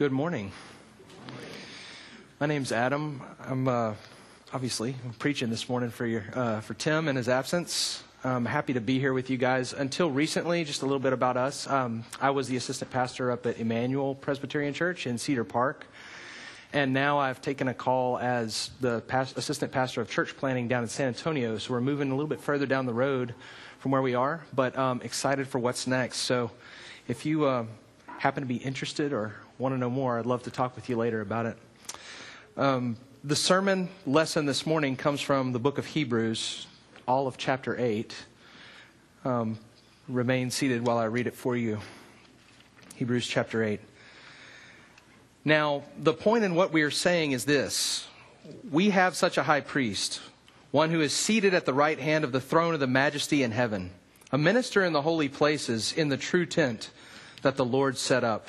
Good morning. My name's Adam. I'm uh, obviously I'm preaching this morning for your uh, for Tim in his absence. I'm happy to be here with you guys. Until recently, just a little bit about us. Um, I was the assistant pastor up at Emmanuel Presbyterian Church in Cedar Park, and now I've taken a call as the past, assistant pastor of church planning down in San Antonio. So we're moving a little bit further down the road from where we are, but um, excited for what's next. So if you uh, happen to be interested or want to know more, I'd love to talk with you later about it. Um, the sermon lesson this morning comes from the book of Hebrews, all of chapter 8. Um, remain seated while I read it for you. Hebrews chapter 8. Now, the point in what we are saying is this we have such a high priest, one who is seated at the right hand of the throne of the majesty in heaven, a minister in the holy places in the true tent that the Lord set up,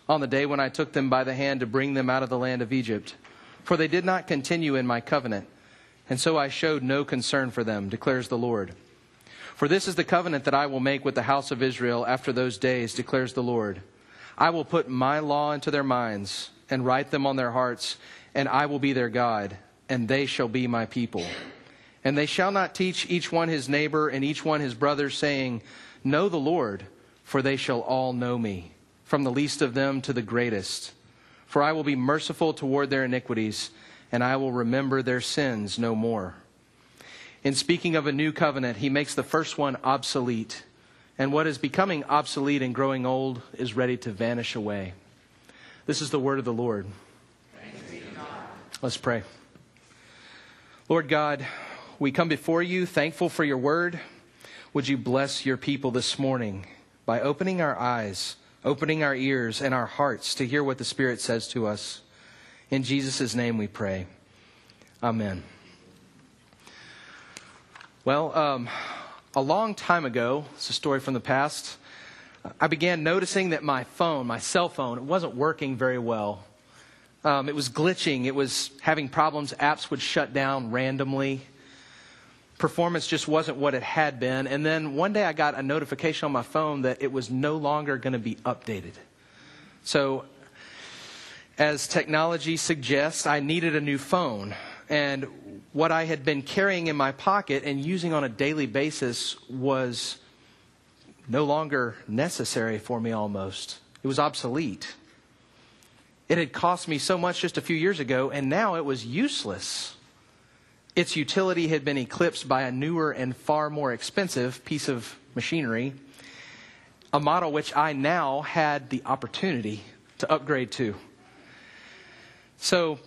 on the day when I took them by the hand to bring them out of the land of Egypt. For they did not continue in my covenant, and so I showed no concern for them, declares the Lord. For this is the covenant that I will make with the house of Israel after those days, declares the Lord. I will put my law into their minds and write them on their hearts, and I will be their God, and they shall be my people. And they shall not teach each one his neighbor and each one his brother, saying, Know the Lord, for they shall all know me from the least of them to the greatest. For I will be merciful toward their iniquities, and I will remember their sins no more. In speaking of a new covenant, he makes the first one obsolete, and what is becoming obsolete and growing old is ready to vanish away. This is the word of the Lord. Let's pray. Lord God, we come before you thankful for your word. Would you bless your people this morning by opening our eyes? Opening our ears and our hearts to hear what the Spirit says to us. In Jesus' name we pray. Amen. Well, um, a long time ago, it's a story from the past, I began noticing that my phone, my cell phone, it wasn't working very well. Um, it was glitching. It was having problems. Apps would shut down randomly performance just wasn't what it had been. And then one day I got a notification on my phone that it was no longer going to be updated. So, as technology suggests, I needed a new phone. And what I had been carrying in my pocket and using on a daily basis was no longer necessary for me almost. It was obsolete. It had cost me so much just a few years ago, and now it was useless. Its utility had been eclipsed by a newer and far more expensive piece of machinery, a model which I now had the opportunity to upgrade to. So,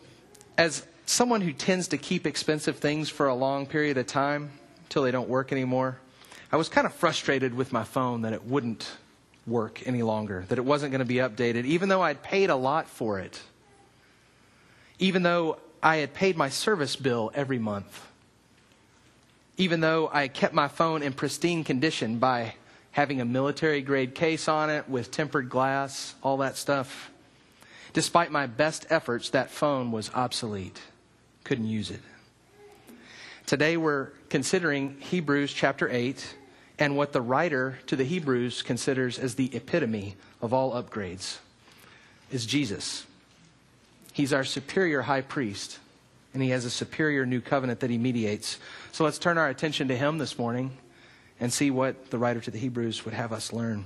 as someone who tends to keep expensive things for a long period of time until they don't work anymore, I was kind of frustrated with my phone that it wouldn't work any longer, that it wasn't going to be updated, even though I'd paid a lot for it. Even though I had paid my service bill every month, even though I kept my phone in pristine condition by having a military grade case on it with tempered glass, all that stuff. Despite my best efforts, that phone was obsolete. Couldn't use it. Today we're considering Hebrews chapter 8 and what the writer to the Hebrews considers as the epitome of all upgrades is Jesus. He's our superior high priest, and he has a superior new covenant that he mediates. So let's turn our attention to him this morning and see what the writer to the Hebrews would have us learn.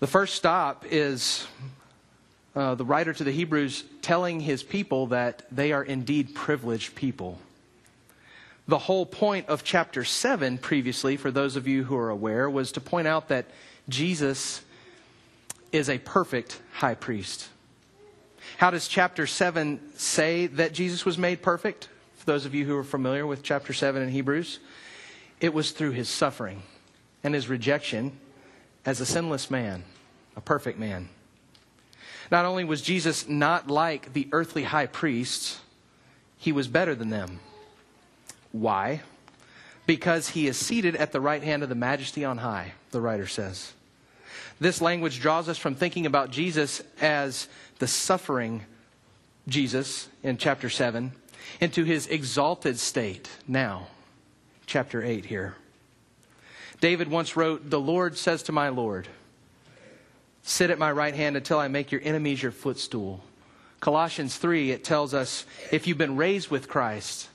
The first stop is uh, the writer to the Hebrews telling his people that they are indeed privileged people. The whole point of chapter 7 previously, for those of you who are aware, was to point out that Jesus is a perfect high priest. How does chapter 7 say that Jesus was made perfect? For those of you who are familiar with chapter 7 in Hebrews, it was through his suffering and his rejection as a sinless man, a perfect man. Not only was Jesus not like the earthly high priests, he was better than them. Why? Because he is seated at the right hand of the majesty on high, the writer says. This language draws us from thinking about Jesus as the suffering Jesus in chapter 7 into his exalted state now, chapter 8 here. David once wrote, The Lord says to my Lord, Sit at my right hand until I make your enemies your footstool. Colossians 3, it tells us, If you've been raised with Christ,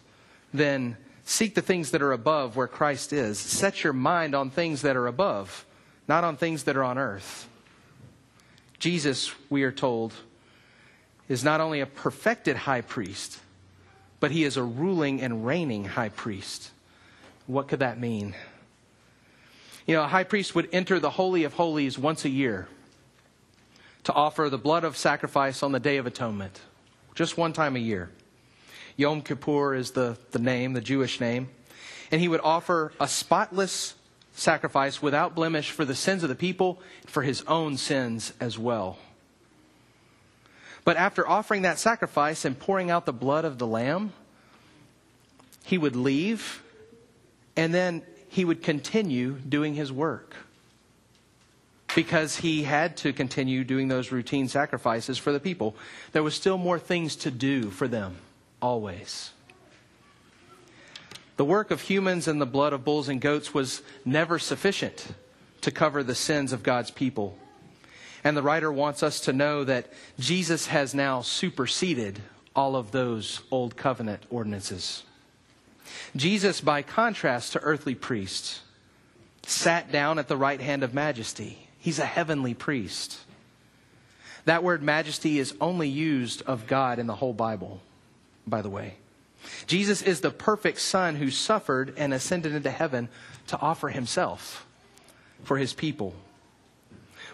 then seek the things that are above where Christ is. Set your mind on things that are above, not on things that are on earth. Jesus, we are told, is not only a perfected high priest, but he is a ruling and reigning high priest. What could that mean? You know, a high priest would enter the Holy of Holies once a year to offer the blood of sacrifice on the Day of Atonement, just one time a year. Yom Kippur is the, the name, the Jewish name. And he would offer a spotless sacrifice without blemish for the sins of the people, for his own sins as well. But after offering that sacrifice and pouring out the blood of the lamb, he would leave and then he would continue doing his work because he had to continue doing those routine sacrifices for the people. There was still more things to do for them, always. The work of humans and the blood of bulls and goats was never sufficient to cover the sins of God's people. And the writer wants us to know that Jesus has now superseded all of those old covenant ordinances. Jesus, by contrast to earthly priests, sat down at the right hand of majesty. He's a heavenly priest. That word majesty is only used of God in the whole Bible, by the way. Jesus is the perfect Son who suffered and ascended into heaven to offer himself for his people.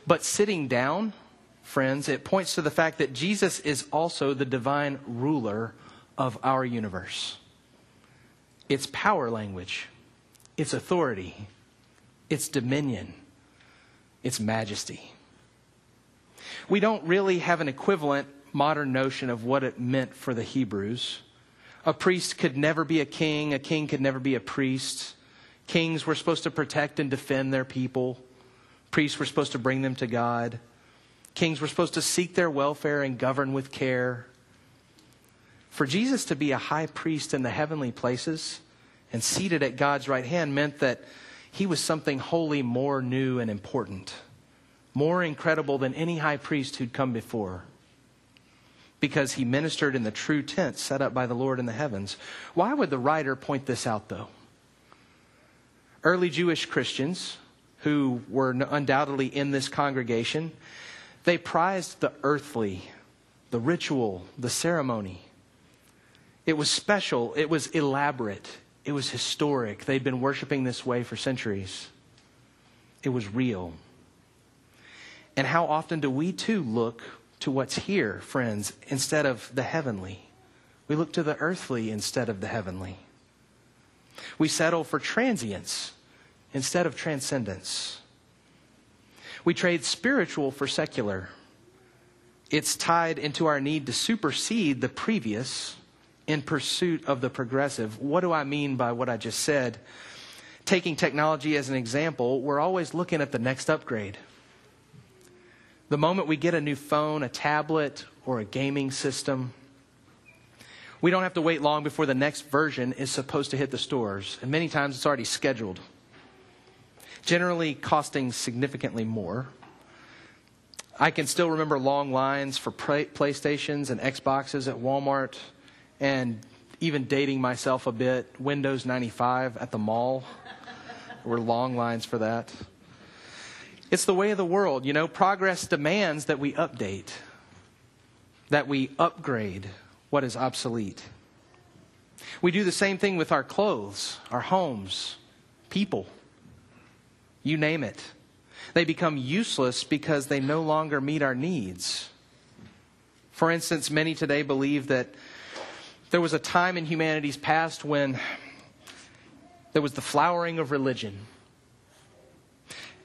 But sitting down, friends, it points to the fact that Jesus is also the divine ruler of our universe. It's power language, it's authority, it's dominion its majesty. We don't really have an equivalent modern notion of what it meant for the Hebrews. A priest could never be a king, a king could never be a priest. Kings were supposed to protect and defend their people, priests were supposed to bring them to God. Kings were supposed to seek their welfare and govern with care. For Jesus to be a high priest in the heavenly places and seated at God's right hand meant that he was something wholly more new and important, more incredible than any high priest who'd come before. Because he ministered in the true tent set up by the Lord in the heavens. Why would the writer point this out, though? Early Jewish Christians, who were undoubtedly in this congregation, they prized the earthly, the ritual, the ceremony. It was special, it was elaborate, it was historic. They'd been worshiping this way for centuries. It was real. And how often do we too look to what's here, friends, instead of the heavenly? We look to the earthly instead of the heavenly. We settle for transience instead of transcendence. We trade spiritual for secular. It's tied into our need to supersede the previous in pursuit of the progressive. What do I mean by what I just said? Taking technology as an example, we're always looking at the next upgrade. The moment we get a new phone, a tablet, or a gaming system, we don't have to wait long before the next version is supposed to hit the stores. And many times it's already scheduled, generally costing significantly more. I can still remember long lines for PlayStations and Xboxes at Walmart and even dating myself a bit, Windows 95 at the mall. there were long lines for that. It's the way of the world. You know, progress demands that we update, that we upgrade what is obsolete. We do the same thing with our clothes, our homes, people. You name it. They become useless because they no longer meet our needs. For instance, many today believe that there was a time in humanity's past when there was the flowering of religion.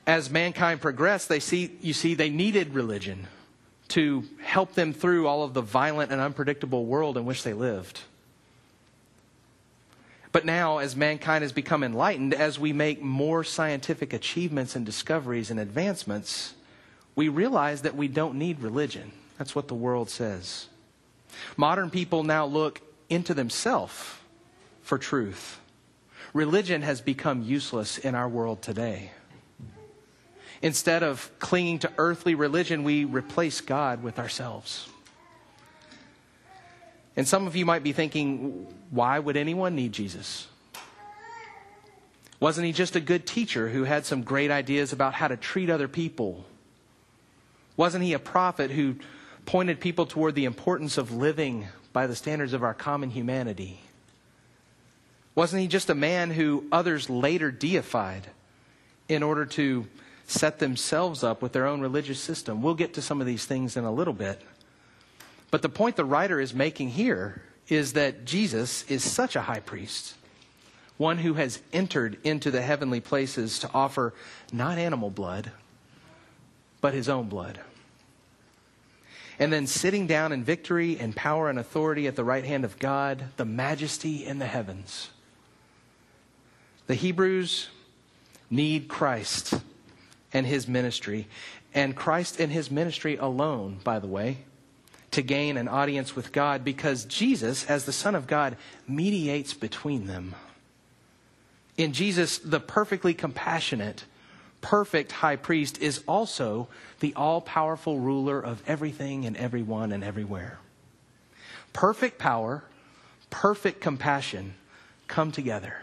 As mankind progressed, they see, you see, they needed religion to help them through all of the violent and unpredictable world in which they lived. But now, as mankind has become enlightened, as we make more scientific achievements and discoveries and advancements, we realize that we don't need religion. That's what the world says. Modern people now look into themselves for truth. Religion has become useless in our world today. Instead of clinging to earthly religion, we replace God with ourselves. And some of you might be thinking, why would anyone need Jesus? Wasn't he just a good teacher who had some great ideas about how to treat other people? Wasn't he a prophet who pointed people toward the importance of living by the standards of our common humanity? Wasn't he just a man who others later deified in order to set themselves up with their own religious system? We'll get to some of these things in a little bit. But the point the writer is making here is that Jesus is such a high priest, one who has entered into the heavenly places to offer not animal blood, but his own blood. And then sitting down in victory and power and authority at the right hand of God, the majesty in the heavens. The Hebrews need Christ and his ministry, and Christ and his ministry alone, by the way to gain an audience with God because Jesus, as the Son of God, mediates between them. In Jesus, the perfectly compassionate, perfect high priest is also the all powerful ruler of everything and everyone and everywhere. Perfect power, perfect compassion come together.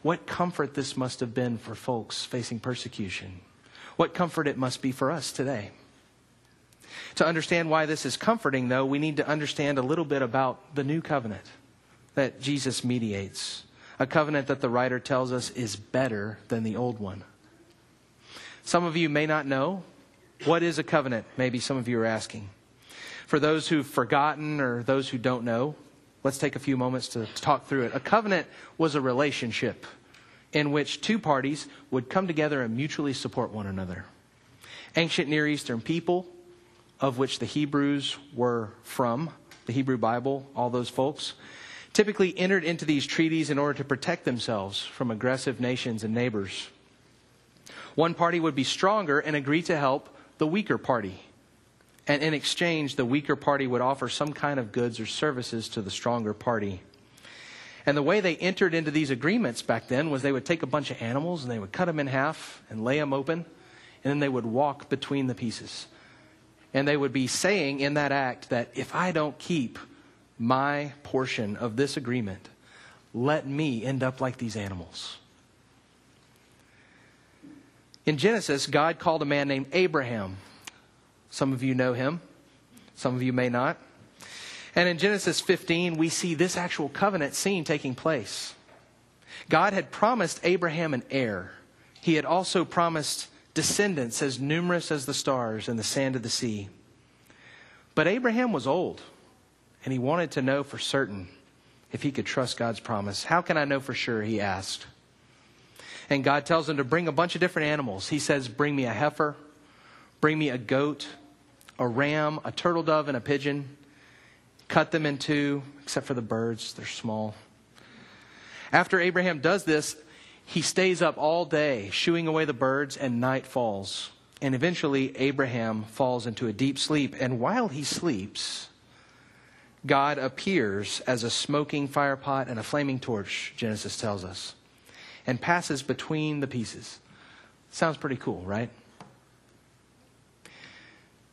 What comfort this must have been for folks facing persecution. What comfort it must be for us today. To understand why this is comforting, though, we need to understand a little bit about the new covenant that Jesus mediates, a covenant that the writer tells us is better than the old one. Some of you may not know what is a covenant, maybe some of you are asking. For those who've forgotten or those who don't know, let's take a few moments to, talk through it. A covenant was a relationship in which two parties would come together and mutually support one another. Ancient Near Eastern people of which the Hebrews were from, the Hebrew Bible, all those folks, typically entered into these treaties in order to protect themselves from aggressive nations and neighbors. One party would be stronger and agree to help the weaker party. And in exchange, the weaker party would offer some kind of goods or services to the stronger party. And the way they entered into these agreements back then was they would take a bunch of animals and they would cut them in half and lay them open, and then they would walk between the pieces. And they would be saying in that act that if I don't keep my portion of this agreement, let me end up like these animals. In Genesis, God called a man named Abraham. Some of you know him, some of you may not. And in Genesis 15, we see this actual covenant scene taking place. God had promised Abraham an heir. He had also promised descendants as numerous as the stars and the sand of the sea. But Abraham was old, and he wanted to know for certain if he could trust God's promise. How can I know for sure? He asked. And God tells him to bring a bunch of different animals. He says, Bring me a heifer, bring me a goat, a ram, a turtle dove, and a pigeon. Cut them in two, except for the birds, they're small. After Abraham does this, he stays up all day, shooing away the birds, and night falls. And eventually, Abraham falls into a deep sleep. And while he sleeps, God appears as a smoking firepot and a flaming torch, Genesis tells us, and passes between the pieces. Sounds pretty cool, right?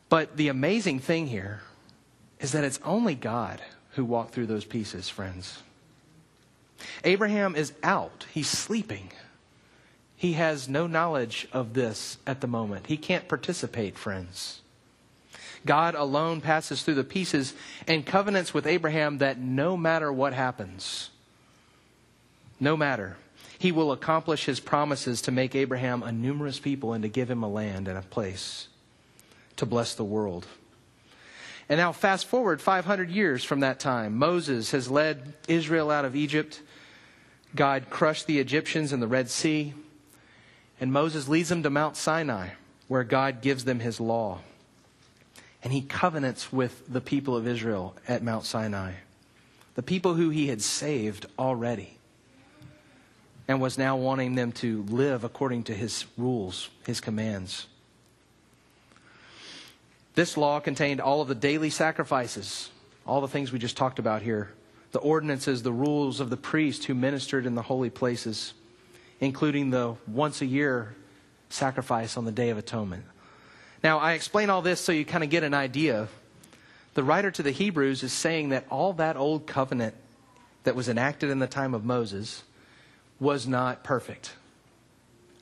But the amazing thing here is that it's only God who walked through those pieces, friends. Abraham is out, he's sleeping. He has no knowledge of this at the moment. He can't participate, friends. God alone passes through the pieces and covenants with Abraham that no matter what happens, no matter, he will accomplish his promises to make Abraham a numerous people and to give him a land and a place to bless the world. And now, fast forward 500 years from that time. Moses has led Israel out of Egypt. God crushed the Egyptians in the Red Sea. And Moses leads them to Mount Sinai, where God gives them his law. And he covenants with the people of Israel at Mount Sinai, the people who he had saved already, and was now wanting them to live according to his rules, his commands. This law contained all of the daily sacrifices, all the things we just talked about here, the ordinances, the rules of the priest who ministered in the holy places, including the once a year sacrifice on the Day of Atonement. Now, I explain all this so you kind of get an idea. The writer to the Hebrews is saying that all that old covenant that was enacted in the time of Moses was not perfect.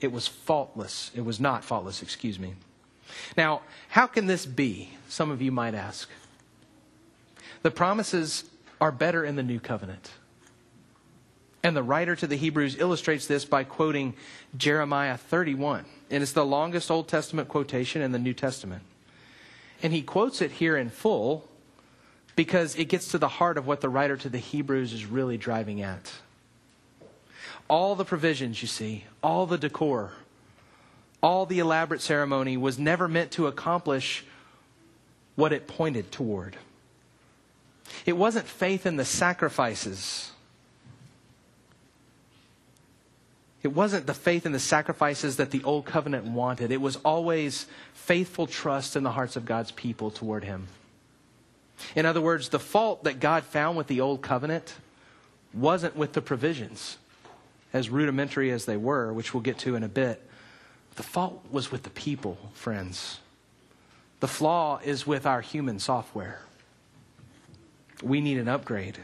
It was faultless. It was not faultless, excuse me. Now, how can this be? Some of you might ask. The promises are better in the new covenant. And the writer to the Hebrews illustrates this by quoting Jeremiah 31. And it's the longest Old Testament quotation in the New Testament. And he quotes it here in full because it gets to the heart of what the writer to the Hebrews is really driving at. All the provisions, you see, all the decor, all the elaborate ceremony was never meant to accomplish what it pointed toward. It wasn't faith in the sacrifices. It wasn't the faith in the sacrifices that the old covenant wanted. It was always faithful trust in the hearts of God's people toward Him. In other words, the fault that God found with the old covenant wasn't with the provisions, as rudimentary as they were, which we'll get to in a bit. The fault was with the people, friends. The flaw is with our human software. We need an upgrade.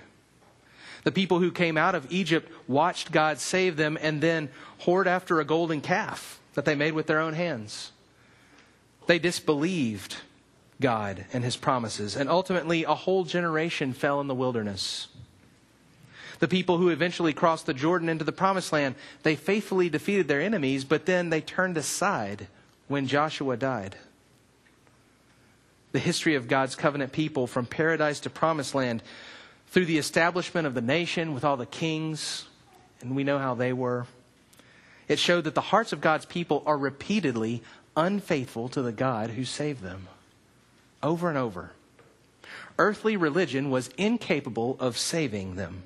The people who came out of Egypt watched God save them and then whored after a golden calf that they made with their own hands. They disbelieved God and his promises, and ultimately a whole generation fell in the wilderness. The people who eventually crossed the Jordan into the promised land, they faithfully defeated their enemies, but then they turned aside when Joshua died. The history of God's covenant people from paradise to promised land through the establishment of the nation with all the kings, and we know how they were. It showed that the hearts of God's people are repeatedly unfaithful to the God who saved them. Over and over. Earthly religion was incapable of saving them.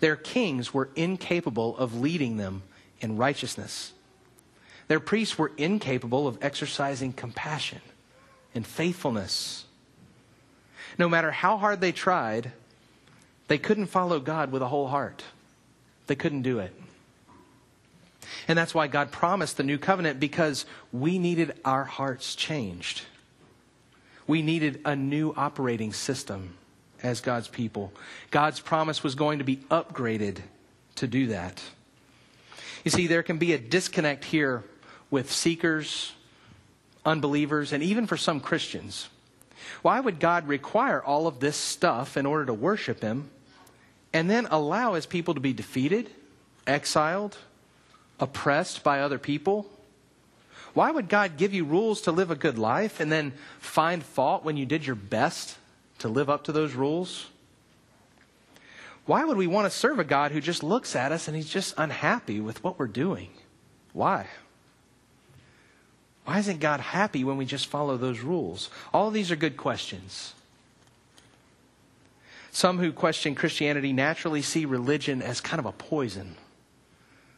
Their kings were incapable of leading them in righteousness. Their priests were incapable of exercising compassion and faithfulness. No matter how hard they tried, they couldn't follow God with a whole heart. They couldn't do it. And that's why God promised the new covenant because we needed our hearts changed. We needed a new operating system as God's people. God's promise was going to be upgraded to do that. You see, there can be a disconnect here with seekers, unbelievers, and even for some Christians. Why would God require all of this stuff in order to worship Him and then allow His people to be defeated, exiled, oppressed by other people? Why would God give you rules to live a good life and then find fault when you did your best to live up to those rules? Why would we want to serve a God who just looks at us and he's just unhappy with what we're doing? Why? Why isn't God happy when we just follow those rules? All these are good questions. Some who question Christianity naturally see religion as kind of a poison.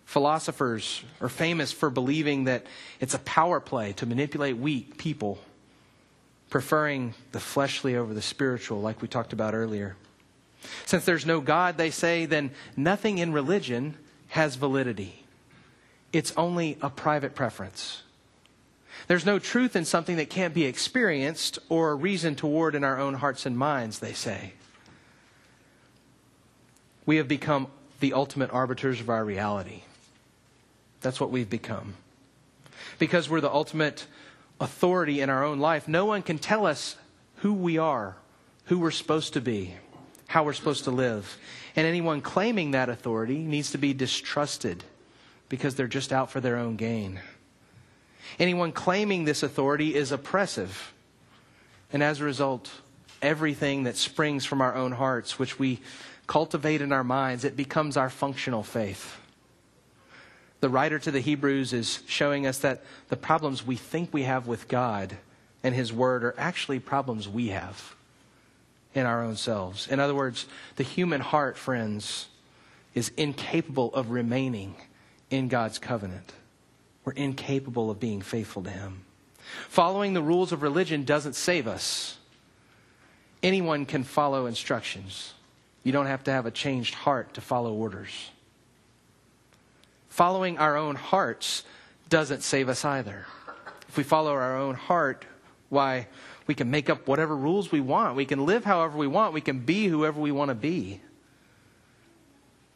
Philosophers are famous for believing that it's a power play to manipulate weak people, preferring the fleshly over the spiritual, like we talked about earlier. Since there's no God, they say, then nothing in religion has validity. It's only a private preference. There's no truth in something that can't be experienced or reasoned toward in our own hearts and minds, they say. We have become the ultimate arbiters of our reality. That's what we've become. Because we're the ultimate authority in our own life, no one can tell us who we are, who we're supposed to be, how we're supposed to live. And anyone claiming that authority needs to be distrusted because they're just out for their own gain. Anyone claiming this authority is oppressive. And as a result, everything that springs from our own hearts, which we cultivate in our minds, it becomes our functional faith. The writer to the Hebrews is showing us that the problems we think we have with God and His Word are actually problems we have in our own selves. In other words, the human heart, friends, is incapable of remaining in God's covenant. We're incapable of being faithful to Him. Following the rules of religion doesn't save us. Anyone can follow instructions. You don't have to have a changed heart to follow orders. Following our own hearts doesn't save us either. If we follow our own heart, why, we can make up whatever rules we want. We can live however we want. We can be whoever we want to be.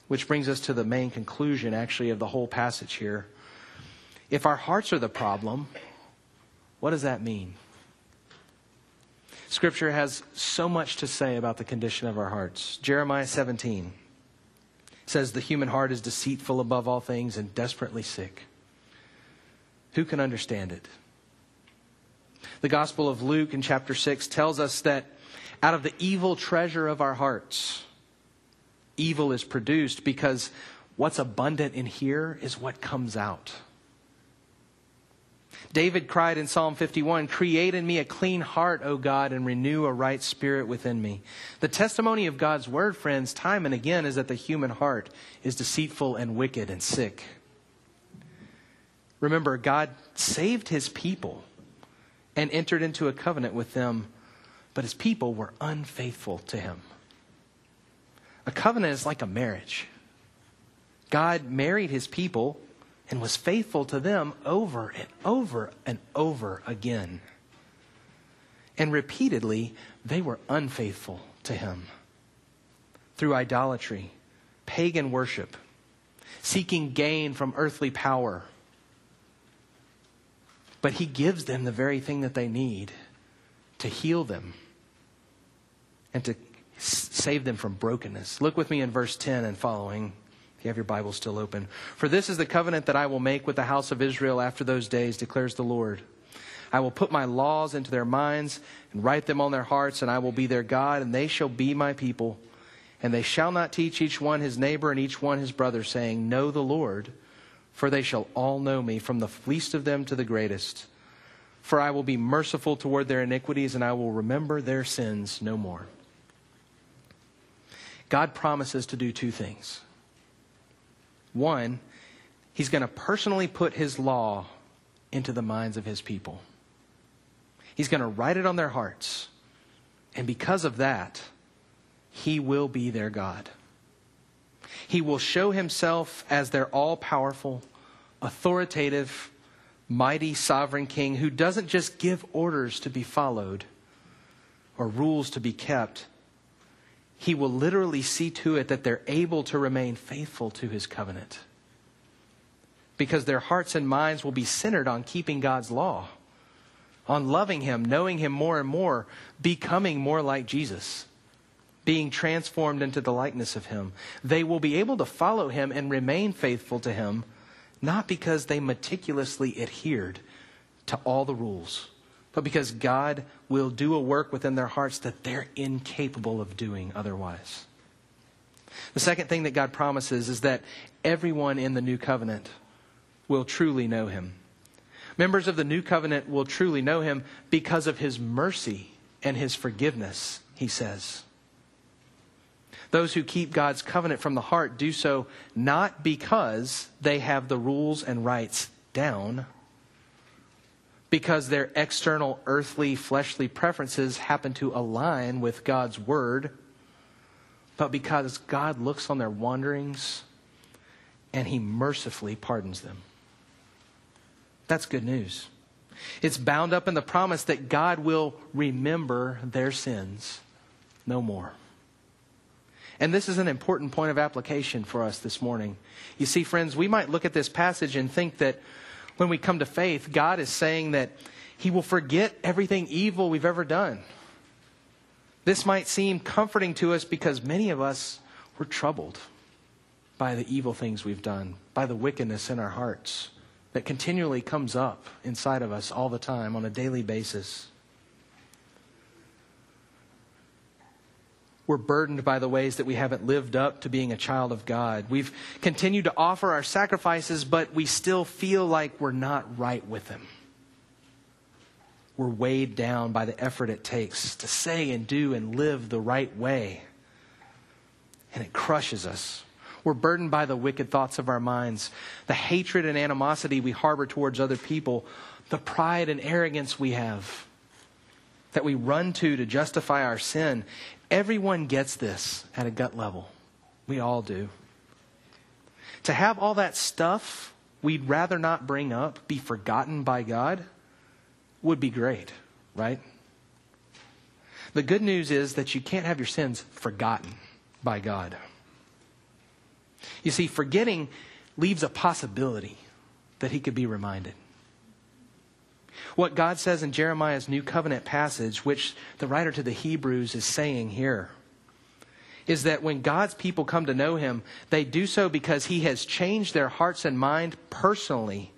Which brings us to the main conclusion, actually, of the whole passage here. If our hearts are the problem, what does that mean? Scripture has so much to say about the condition of our hearts. Jeremiah 17 says, The human heart is deceitful above all things and desperately sick. Who can understand it? The Gospel of Luke in chapter 6 tells us that out of the evil treasure of our hearts, evil is produced because what's abundant in here is what comes out. David cried in Psalm 51 Create in me a clean heart, O God, and renew a right spirit within me. The testimony of God's word, friends, time and again, is that the human heart is deceitful and wicked and sick. Remember, God saved his people and entered into a covenant with them, but his people were unfaithful to him. A covenant is like a marriage. God married his people and was faithful to them over and over and over again. And repeatedly, they were unfaithful to him through idolatry, pagan worship, seeking gain from earthly power. But he gives them the very thing that they need to heal them and to save them from brokenness. Look with me in verse 10 and following. If you have your Bible still open. For this is the covenant that I will make with the house of Israel after those days, declares the Lord. I will put my laws into their minds and write them on their hearts, and I will be their God, and they shall be my people. And they shall not teach each one his neighbor and each one his brother, saying, Know the Lord, for they shall all know me, from the least of them to the greatest. For I will be merciful toward their iniquities, and I will remember their sins no more. God promises to do two things. One, he's going to personally put his law into the minds of his people. He's going to write it on their hearts. And because of that, he will be their God. He will show himself as their all powerful, authoritative, mighty, sovereign king who doesn't just give orders to be followed or rules to be kept, he will literally see to it that they're able to remain faithful to his covenant. Because their hearts and minds will be centered on keeping God's law, on loving him, knowing him more and more, becoming more like Jesus, being transformed into the likeness of him. They will be able to follow him and remain faithful to him, not because they meticulously adhered to all the rules but because God will do a work within their hearts that they're incapable of doing otherwise. The second thing that God promises is that everyone in the new covenant will truly know him. Members of the new covenant will truly know him because of his mercy and his forgiveness, he says. Those who keep God's covenant from the heart do so not because they have the rules and rights down because their external, earthly, fleshly preferences happen to align with God's word, but because God looks on their wanderings and he mercifully pardons them. That's good news. It's bound up in the promise that God will remember their sins no more. And this is an important point of application for us this morning. You see, friends, we might look at this passage and think that when we come to faith, God is saying that He will forget everything evil we've ever done. This might seem comforting to us because many of us were troubled by the evil things we've done, by the wickedness in our hearts that continually comes up inside of us all the time on a daily basis. We're burdened by the ways that we haven't lived up to being a child of God. We've continued to offer our sacrifices, but we still feel like we're not right with Him. We're weighed down by the effort it takes to say and do and live the right way. And it crushes us. We're burdened by the wicked thoughts of our minds, the hatred and animosity we harbor towards other people, the pride and arrogance we have that we run to to justify our sin. Everyone gets this at a gut level. We all do. To have all that stuff we'd rather not bring up be forgotten by God would be great, right? The good news is that you can't have your sins forgotten by God. You see, forgetting leaves a possibility that he could be reminded. What God says in Jeremiah's New Covenant passage, which the writer to the Hebrews is saying here, is that when God's people come to know him, they do so because he has changed their hearts and mind personally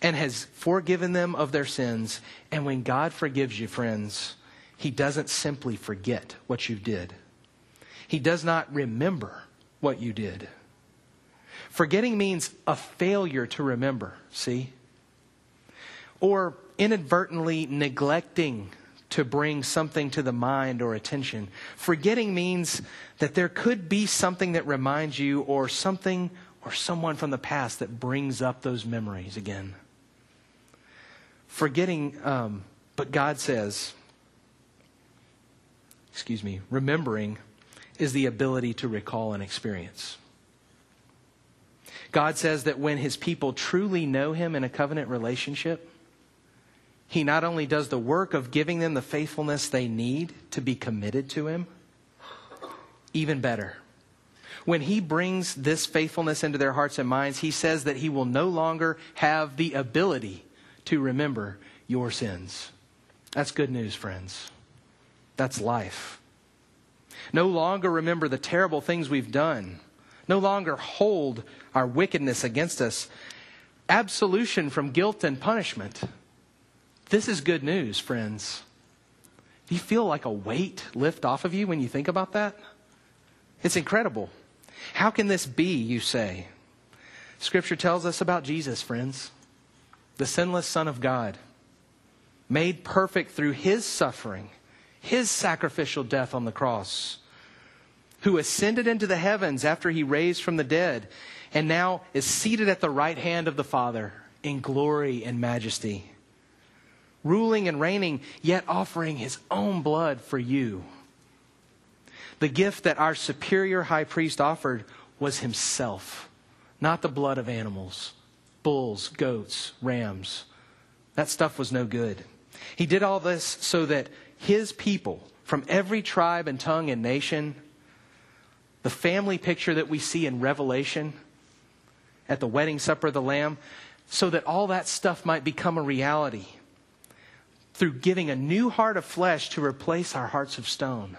and has forgiven them of their sins. And when God forgives you, friends, he doesn't simply forget what you did, he does not remember what you did. Forgetting means a failure to remember, see? Or inadvertently neglecting to bring something to the mind or attention. Forgetting means that there could be something that reminds you, or something or someone from the past that brings up those memories again. Forgetting, um, but God says, excuse me, remembering is the ability to recall an experience. God says that when his people truly know him in a covenant relationship, he not only does the work of giving them the faithfulness they need to be committed to him, even better. When he brings this faithfulness into their hearts and minds, he says that he will no longer have the ability to remember your sins. That's good news, friends. That's life. No longer remember the terrible things we've done no longer hold our wickedness against us. Absolution from guilt and punishment. This is good news, friends. Do you feel like a weight lift off of you when you think about that? It's incredible. How can this be, you say? Scripture tells us about Jesus, friends, the sinless Son of God, made perfect through his suffering, his sacrificial death on the cross who ascended into the heavens after he raised from the dead, and now is seated at the right hand of the Father in glory and majesty, ruling and reigning, yet offering his own blood for you. The gift that our superior high priest offered was himself, not the blood of animals, bulls, goats, rams. That stuff was no good. He did all this so that his people from every tribe and tongue and nation the family picture that we see in Revelation at the wedding supper of the Lamb, so that all that stuff might become a reality through giving a new heart of flesh to replace our hearts of stone.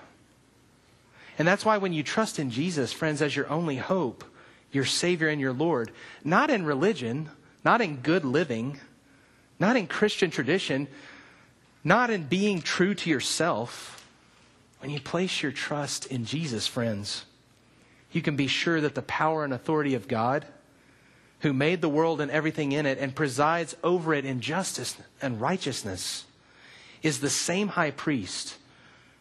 And that's why when you trust in Jesus, friends, as your only hope, your Savior and your Lord, not in religion, not in good living, not in Christian tradition, not in being true to yourself, when you place your trust in Jesus, friends, you can be sure that the power and authority of God, who made the world and everything in it and presides over it in justice and righteousness, is the same high priest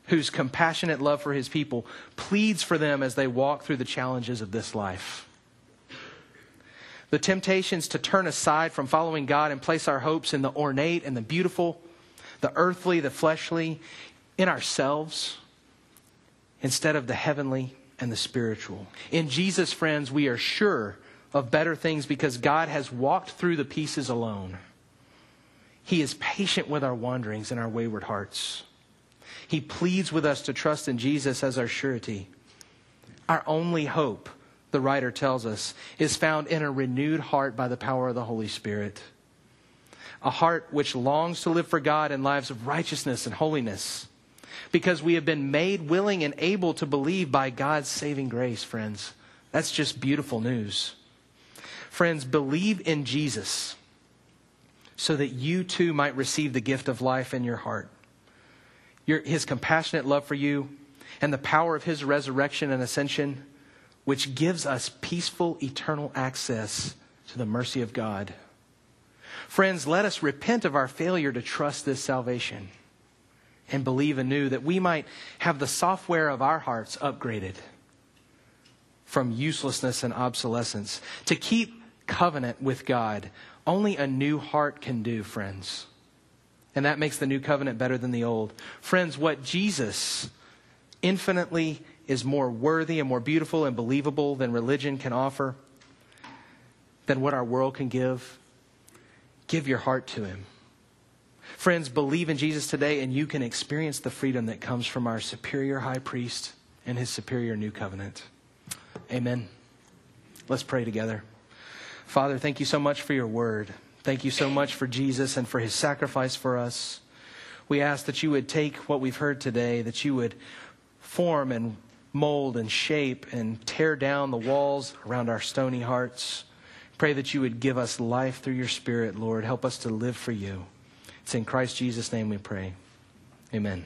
whose compassionate love for his people pleads for them as they walk through the challenges of this life. The temptations to turn aside from following God and place our hopes in the ornate and the beautiful, the earthly, the fleshly, in ourselves, instead of the heavenly and the spiritual. In Jesus, friends, we are sure of better things because God has walked through the pieces alone. He is patient with our wanderings and our wayward hearts. He pleads with us to trust in Jesus as our surety. Our only hope, the writer tells us, is found in a renewed heart by the power of the Holy Spirit. A heart which longs to live for God in lives of righteousness and holiness because we have been made willing and able to believe by God's saving grace, friends. That's just beautiful news. Friends, believe in Jesus so that you too might receive the gift of life in your heart. Your, his compassionate love for you and the power of his resurrection and ascension, which gives us peaceful, eternal access to the mercy of God. Friends, let us repent of our failure to trust this salvation and believe anew that we might have the software of our hearts upgraded from uselessness and obsolescence to keep covenant with God. Only a new heart can do, friends. And that makes the new covenant better than the old. Friends, what Jesus infinitely is more worthy and more beautiful and believable than religion can offer, than what our world can give, give your heart to Him. Friends, believe in Jesus today, and you can experience the freedom that comes from our superior high priest and his superior new covenant. Amen. Let's pray together. Father, thank you so much for your word. Thank you so much for Jesus and for his sacrifice for us. We ask that you would take what we've heard today, that you would form and mold and shape and tear down the walls around our stony hearts. Pray that you would give us life through your Spirit, Lord. Help us to live for you. It's in Christ Jesus' name we pray. Amen.